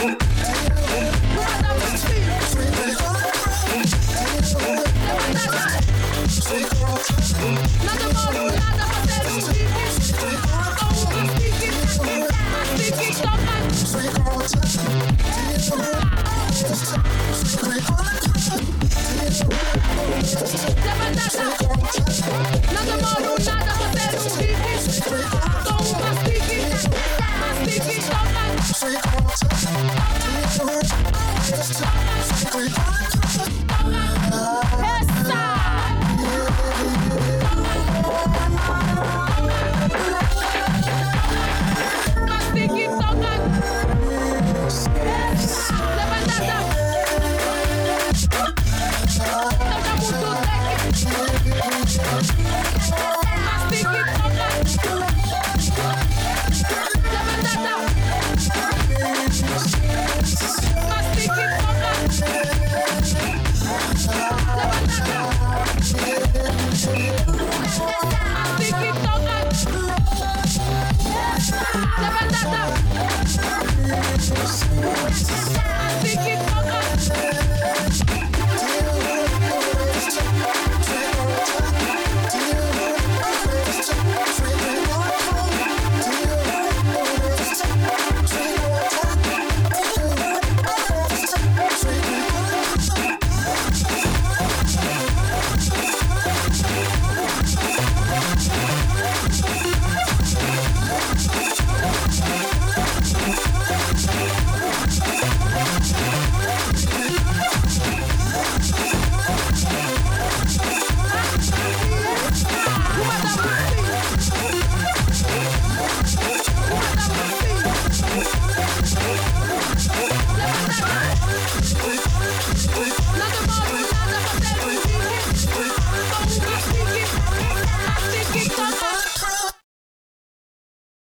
Ooh.